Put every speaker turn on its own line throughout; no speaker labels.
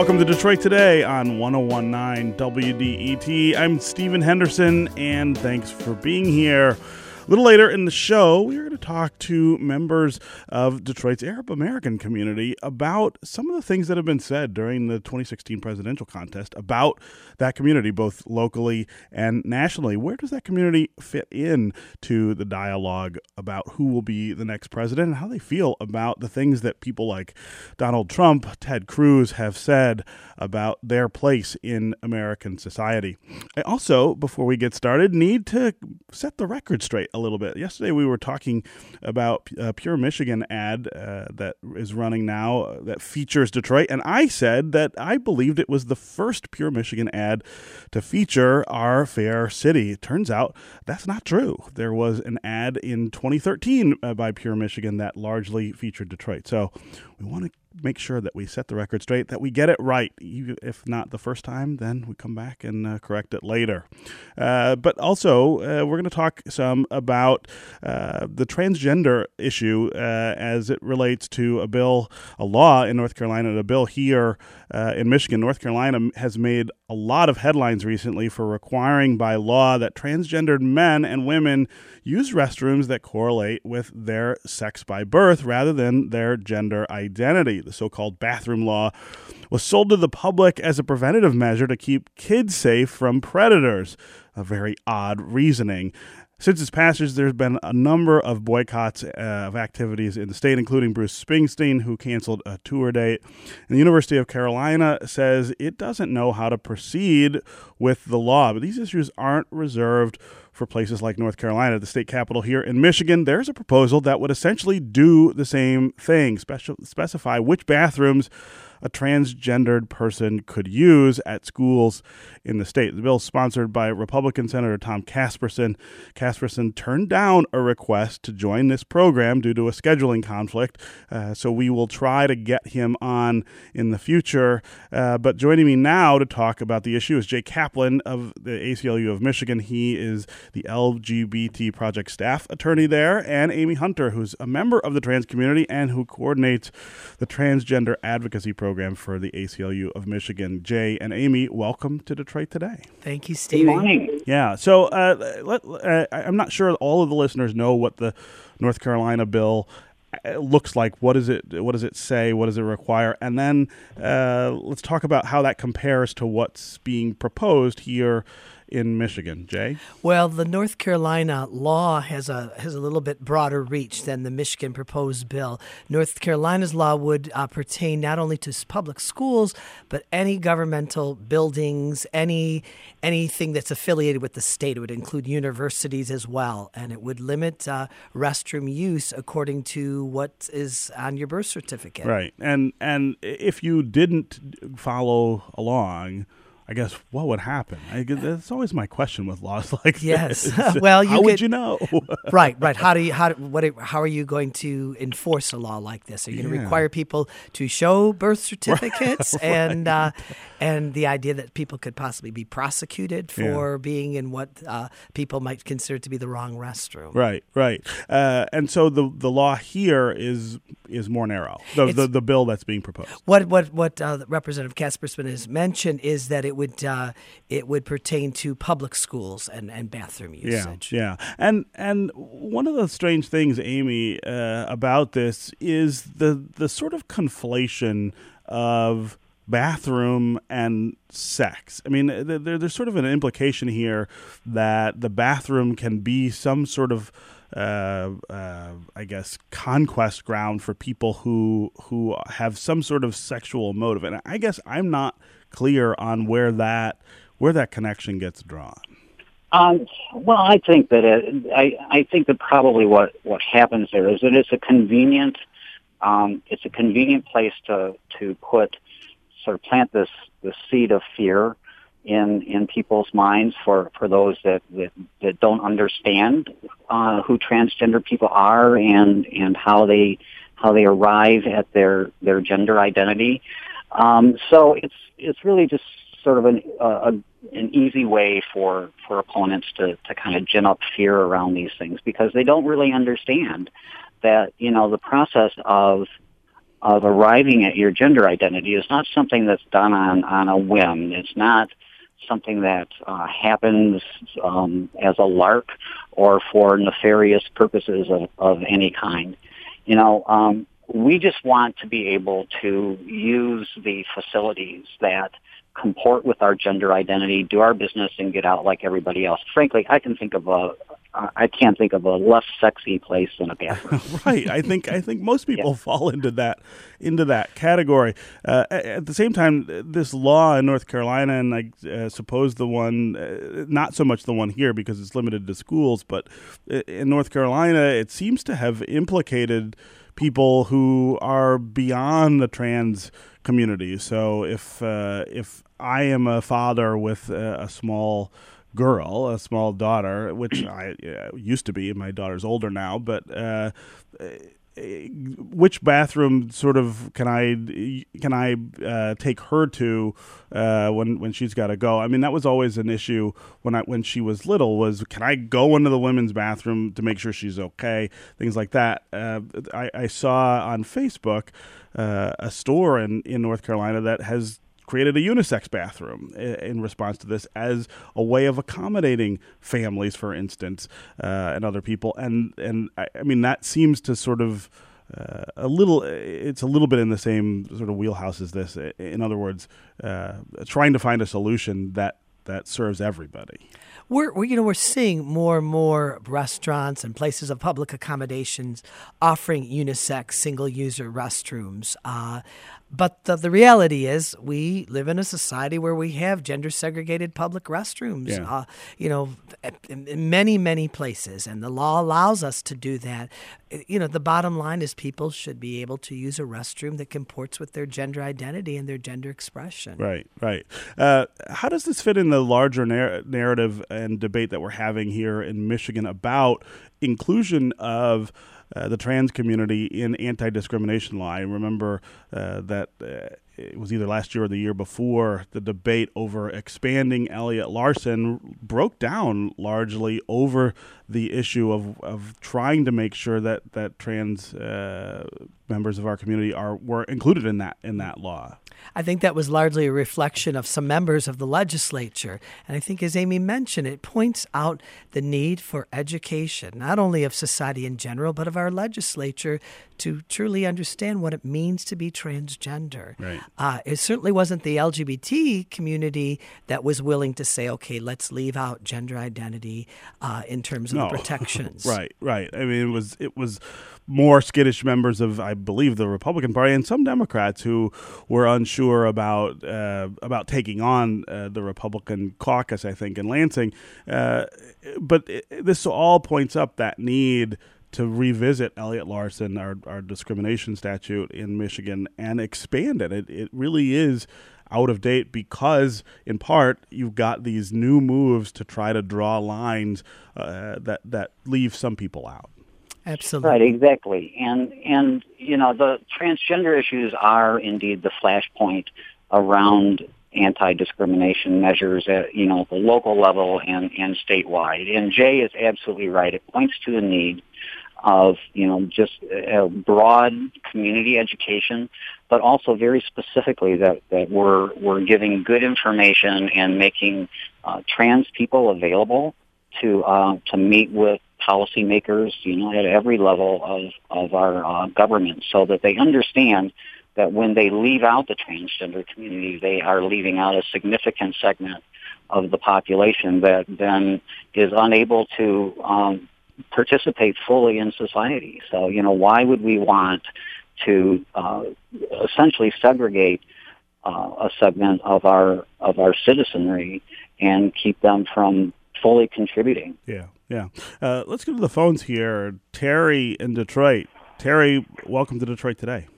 Welcome to Detroit Today on 1019 WDET. I'm Stephen Henderson, and thanks for being here. A little later in the show, we're going to talk to members of Detroit's Arab American community about some of the things that have been said during the 2016 presidential contest about that community, both locally and nationally. Where does that community fit in to the dialogue about who will be the next president and how they feel about the things that people like Donald Trump, Ted Cruz have said about their place in American society? I also, before we get started, need to set the record straight a little bit. Yesterday we were talking about a Pure Michigan ad uh, that is running now uh, that features Detroit, and I said that I believed it was the first Pure Michigan ad to feature our fair city. It turns out that's not true. There was an ad in 2013 uh, by Pure Michigan that largely featured Detroit. So we want to make sure that we set the record straight, that we get it right. If not the first time, then we come back and uh, correct it later. Uh, but also, uh, we're going to talk some about uh, the transgender issue uh, as it relates to a bill, a law in North Carolina, and a bill here uh, in Michigan. North Carolina has made a lot of headlines recently for requiring by law that transgendered men and women use restrooms that correlate with their sex by birth rather than their gender identity. The so called bathroom law was sold to the public as a preventative measure to keep kids safe from predators. A very odd reasoning. Since its passage, there's been a number of boycotts uh, of activities in the state, including Bruce Springsteen, who canceled a tour date. And the University of Carolina says it doesn't know how to proceed with the law, but these issues aren't reserved for places like North Carolina, the state capital here in Michigan, there's a proposal that would essentially do the same thing, special, specify which bathrooms a transgendered person could use at schools in the state. The bill is sponsored by Republican Senator Tom Casperson. Casperson turned down a request to join this program due to a scheduling conflict, uh, so we will try to get him on in the future. Uh, but joining me now to talk about the issue is Jay Kaplan of the ACLU of Michigan. He is the LGBT Project staff attorney there, and Amy Hunter, who's a member of the trans community and who coordinates the transgender advocacy program for the ACLU of Michigan. Jay and Amy, welcome to Detroit today.
Thank you, Steve.
Good morning.
Yeah, so uh, let, uh, I'm not sure all of the listeners know what the North Carolina bill uh, looks like what does it what does it say what does it require and then uh, let's talk about how that compares to what's being proposed here in Michigan. Jay?
Well, the North Carolina law has a has a little bit broader reach than the Michigan proposed bill. North Carolina's law would uh, pertain not only to public schools but any governmental buildings, any anything that's affiliated with the state. It would include universities as well, and it would limit uh, restroom use according to what is on your birth certificate.
Right, and and if you didn't follow along I guess what would happen? I, that's always my question with laws like
yes.
this.
well, you
how
could,
would you know?
right, right. How do you how what how are you going to enforce a law like this? Are you going to require people to show birth certificates right. and uh, and the idea that people could possibly be prosecuted for yeah. being in what uh, people might consider to be the wrong restroom?
Right, right. Uh, and so the the law here is is more narrow. The the, the, bill that's being proposed.
What what what uh, Representative Casperson has mentioned is that it would uh, it would pertain to public schools and, and bathroom usage.
Yeah, yeah, and and one of the strange things, Amy, uh, about this is the the sort of conflation of bathroom and sex. I mean, there, there's sort of an implication here that the bathroom can be some sort of uh, uh, I guess conquest ground for people who who have some sort of sexual motive, and I guess I'm not clear on where that where that connection gets drawn.
Um, well, I think that it, I, I think that probably what, what happens there is that it's a convenient um, it's a convenient place to to put sort of plant this this seed of fear in in people's minds for for those that that, that don't understand uh, who transgender people are and and how they how they arrive at their their gender identity. Um, so it's it's really just sort of an uh, an easy way for for opponents to to kind of gin up fear around these things because they don't really understand that you know the process of of arriving at your gender identity is not something that's done on on a whim. It's not something that uh, happens um, as a lark or for nefarious purposes of, of any kind. You know, um, we just want to be able to use the facilities that comport with our gender identity, do our business, and get out like everybody else. Frankly, I can think of a I can't think of a less sexy place than a bathroom.
right. I think I think most people yeah. fall into that into that category. Uh, at the same time, this law in North Carolina, and I uh, suppose the one, uh, not so much the one here because it's limited to schools, but in North Carolina, it seems to have implicated people who are beyond the trans community. So if uh, if I am a father with a, a small girl, a small daughter, which I uh, used to be. My daughter's older now, but uh, which bathroom sort of can I can I uh, take her to uh, when when she's got to go? I mean, that was always an issue when I when she was little. Was can I go into the women's bathroom to make sure she's okay? Things like that. Uh, I, I, saw on Facebook uh, a store in in North Carolina that has created a unisex bathroom in response to this as a way of accommodating families, for instance, uh, and other people. And and I, I, mean that seems to sort of uh, a little. It's a little bit in the same sort of wheelhouse as this. In other words, uh, trying to find a solution that that serves everybody.
We're, we're, you know we're seeing more and more restaurants and places of public accommodations offering unisex single user restrooms. Uh, but the, the reality is, we live in a society where we have gender segregated public restrooms, yeah. uh, you know, in, in many, many places. And the law allows us to do that. You know, the bottom line is people should be able to use a restroom that comports with their gender identity and their gender expression.
Right, right. Uh, how does this fit in the larger narr- narrative and debate that we're having here in Michigan about inclusion of uh, the trans community in anti-discrimination law. I remember uh, that uh, it was either last year or the year before the debate over expanding Elliott Larsen broke down largely over the issue of, of trying to make sure that that trans uh, members of our community are were included in that in that law.
I think that was largely a reflection of some members of the legislature. And I think, as Amy mentioned, it points out the need for education, not only of society in general, but of our legislature to truly understand what it means to be transgender.
Right.
Uh, it certainly wasn't the LGBT community that was willing to say, okay, let's leave out gender identity uh, in terms of no. the protections.
right, right. I mean, it was it was more skittish members of, I believe, the Republican Party and some Democrats who were unsure about uh, about taking on uh, the Republican caucus. I think in Lansing, uh, but it, this all points up that need to revisit Elliott Larsen, our, our discrimination statute in Michigan, and expand it. It, it really is out of date because, in part, you've got these new moves to try to draw lines uh, that that leave some people out.
Absolutely.
Right, exactly. And and you know, the transgender issues are indeed the flashpoint around anti-discrimination measures at you know the local level and and statewide. And Jay is absolutely right. It points to the need of you know just a broad community education, but also very specifically that that we're we're giving good information and making uh, trans people available to uh, to meet with policymakers, you know, at every level of, of our uh, government so that they understand that when they leave out the transgender community, they are leaving out a significant segment of the population that then is unable to um, participate fully in society. So, you know, why would we want to uh, essentially segregate uh, a segment of our of our citizenry and keep them from fully contributing?
Yeah. Yeah. Uh, let's go to the phones here. Terry in Detroit. Terry, welcome to Detroit today.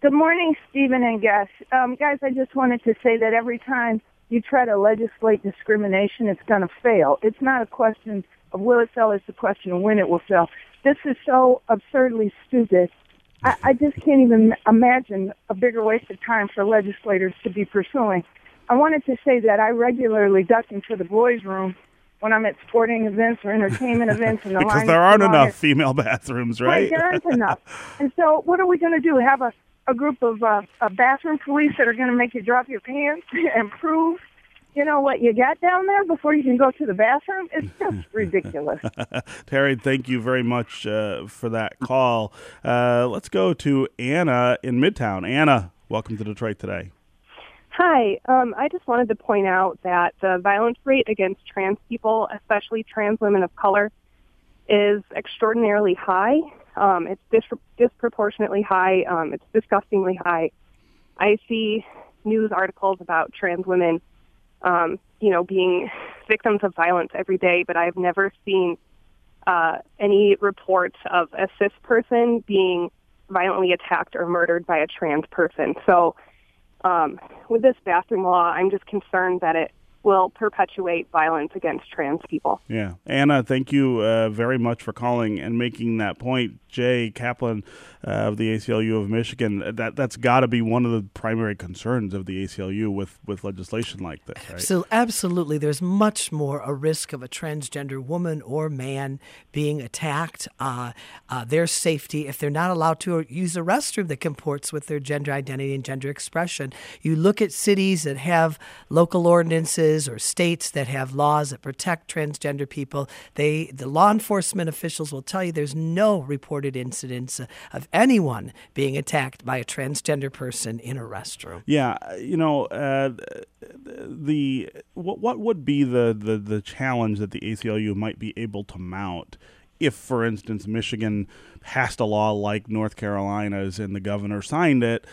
Good morning, Stephen and Gus. Um, guys, I just wanted to say that every time you try to legislate discrimination, it's going to fail. It's not a question of will it fail, it's a question of when it will fail. This is so absurdly stupid. I, I just can't even imagine a bigger waste of time for legislators to be pursuing. I wanted to say that I regularly duck into the boys' room when I'm at sporting events or entertainment events, and the
because there aren't enough female bathrooms, right?
right there aren't enough. And so, what are we going to do? Have a a group of uh, a bathroom police that are going to make you drop your pants and prove, you know, what you got down there before you can go to the bathroom. It's just ridiculous.
Terry, thank you very much uh, for that call. Uh, let's go to Anna in Midtown. Anna, welcome to Detroit today.
Hi. Um, I just wanted to point out that the violence rate against trans people, especially trans women of color, is extraordinarily high. Um, it's dis- disproportionately high. Um, it's disgustingly high. I see news articles about trans women, um, you know, being victims of violence every day, but I've never seen uh, any reports of a cis person being violently attacked or murdered by a trans person. So, um, with this bathroom law, I'm just concerned that it will perpetuate violence against trans people.
Yeah. Anna, thank you uh, very much for calling and making that point. Jay Kaplan uh, of the ACLU of Michigan, that, that's got to be one of the primary concerns of the ACLU with, with legislation like this, right?
So, absolutely. There's much more a risk of a transgender woman or man being attacked, uh, uh, their safety, if they're not allowed to use a restroom that comports with their gender identity and gender expression. You look at cities that have local ordinances or states that have laws that protect transgender people, they the law enforcement officials will tell you there's no reported incidents of anyone being attacked by a transgender person in a restroom.
Yeah, you know, uh, the what what would be the, the the challenge that the ACLU might be able to mount if, for instance, Michigan passed a law like North Carolina's and the governor signed it,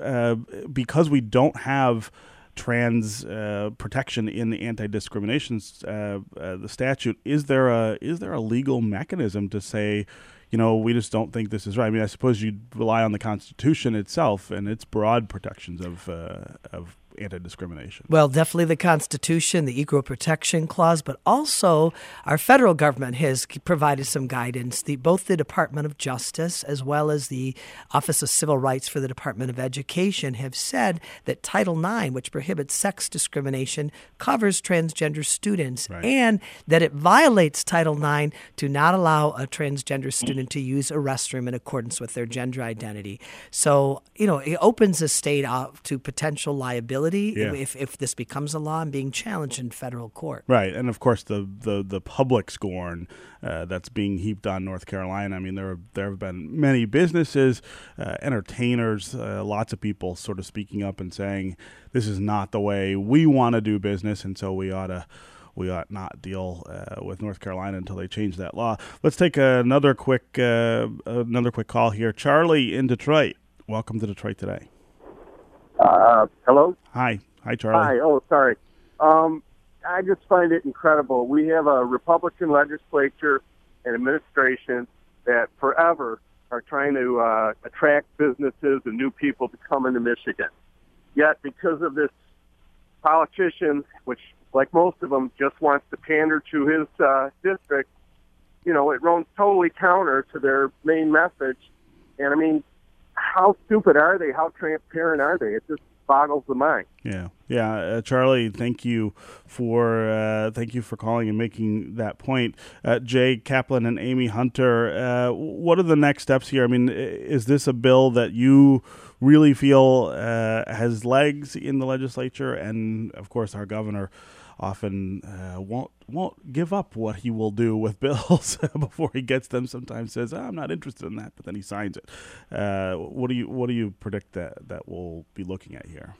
uh, because we don't have trans uh, protection in the anti-discrimination uh, uh, the statute. Is there a is there a legal mechanism to say, you know, we just don't think this is right? I mean, I suppose you'd rely on the Constitution itself and its broad protections of uh, of anti-discrimination.
Well, definitely the Constitution, the Equal Protection Clause, but also our federal government has provided some guidance. The, both the Department of Justice as well as the Office of Civil Rights for the Department of Education have said that Title IX, which prohibits sex discrimination, covers transgender students,
Right.
and that it violates Title IX to not allow a transgender student to use a restroom in accordance with their gender identity. So, you know, it opens the state up to potential liability
Yeah.
if, if this becomes a law and being challenged in federal court.
Right, and of course the the, the public scorn uh, that's being heaped on North Carolina. I mean, there there have been many businesses, uh, entertainers, uh, lots of people sort of speaking up and saying this is not the way we want to do business, and so we ought to. We ought not deal uh, with North Carolina until they change that law. Let's take another quick uh, another quick call here. Charlie in Detroit. Welcome to Detroit today.
Uh, hello.
Hi, hi, Charlie.
Hi. Oh, sorry. Um, I just find it incredible. We have a Republican legislature and administration that forever are trying to uh, attract businesses and new people to come into Michigan. Yet, because of this politician, which, like most of them, just wants to pander to his uh, district, you know, it runs totally counter to their main message. And I mean, how stupid are they? How transparent are they? It just boggles the mind.
Yeah, yeah, uh, Charlie. Thank you for uh, thank you for calling and making that point. Uh, Jay Kaplan and Amy Hunter. Uh, what are the next steps here? I mean, is this a bill that you really feel uh, has legs in the legislature? And of course, our governor often uh, won't won't give up what he will do with bills before he gets them. Sometimes says, "I'm not interested in that," but then he signs it. Uh, what do you what do you predict that that we'll be looking at here?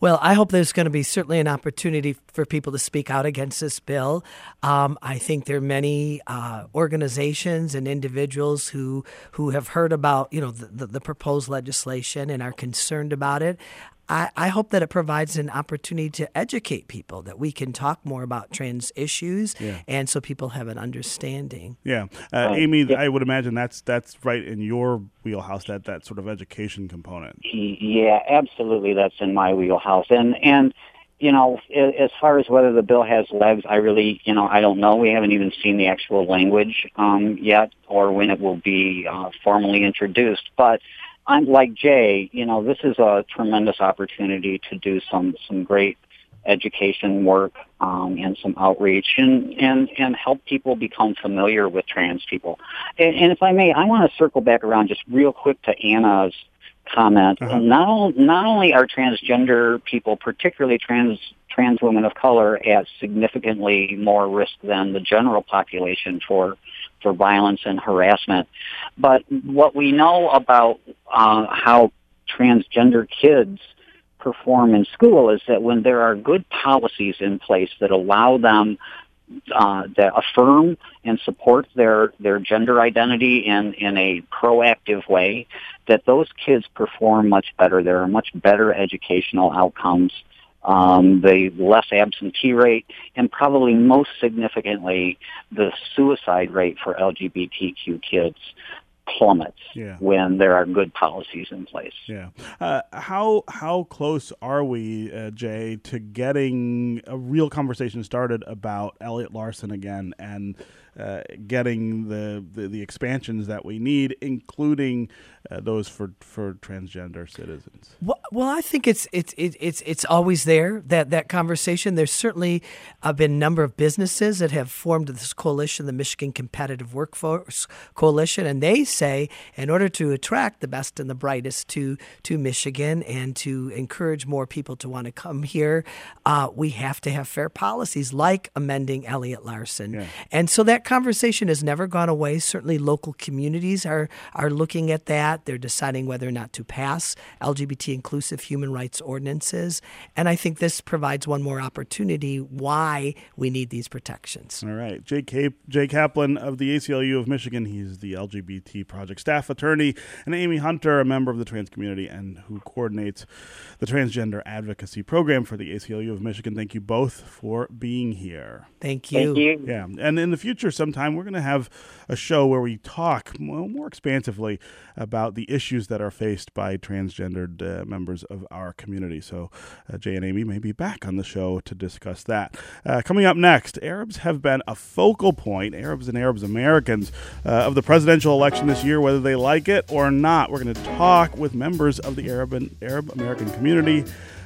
Well, I hope there's going to be certainly an opportunity for people to speak out against this bill. Um, I think there are many uh, organizations and individuals who who have heard about you know the, the, the proposed legislation and are concerned about it. I, I hope that it provides an opportunity to educate people that we can talk more about trans issues,
Yeah.
and so people have an understanding.
Yeah, uh, Amy, I would imagine that's that's right in your wheelhouse. That that sort of education component.
Yeah, absolutely. That's in my wheelhouse. And and you know, as far as whether the bill has legs, I really, you know, I don't know. We haven't even seen the actual language um, yet, or when it will be uh, formally introduced. But I'm like Jay. You know, this is a tremendous opportunity to do some some great education work um, and some outreach and, and, and help people become familiar with trans people. And, and if I may, I want to circle back around just real quick to Anna's comment. Uh-huh. Not, not only are transgender people, particularly trans trans women of color, at significantly more risk than the general population for for violence and harassment, but what we know about uh, how transgender kids perform in school is that when there are good policies in place that allow them uh, that affirm and support their, their gender identity in, in a proactive way, that those kids perform much better. There are much better educational outcomes. Um, the less absentee rate, and probably most significantly, the suicide rate for LGBTQ kids plummets yeah. when there are good policies in place.
Yeah. Uh, how how close are we, uh, Jay, to getting a real conversation started about Elliott Larsen again and uh, getting the, the, the expansions that we need, including uh, those for, for transgender citizens?
Well, well, I think it's it's it's it's always there that that conversation. There's certainly uh, been a number of businesses that have formed this coalition, the Michigan Competitive Workforce Coalition, and they say in order to attract the best and the brightest to to Michigan and to encourage more people to want to come here, uh, we have to have fair policies like amending Elliott Larsen, yeah. and so that conversation has never gone away. Certainly, local communities are are looking at that. They're deciding whether or not to pass LGBT inclusive human rights ordinances, and I think this provides one more opportunity why we need these protections.
All right, Cap- Jay Kaplan of the ACLU of Michigan. He's the LGBT project staff attorney, and Amy Hunter, a member of the trans community and who coordinates the transgender advocacy program for the ACLU of Michigan. Thank you both for being here.
Thank you.
Thank you.
Yeah, and in the future sometime, we're going to have a show where we talk more expansively about the issues that are faced by transgendered uh, members of our community. So, uh, Jay and Amy may be back on the show to discuss that. Uh, coming up next, Arabs have been a focal point, Arabs and Arabs Americans, uh, of the presidential election this year, whether they like it or not. We're going to talk with members of the Arab and Arab American community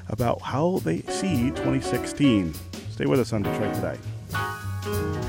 about how they see 2016. Stay with us on Detroit Today.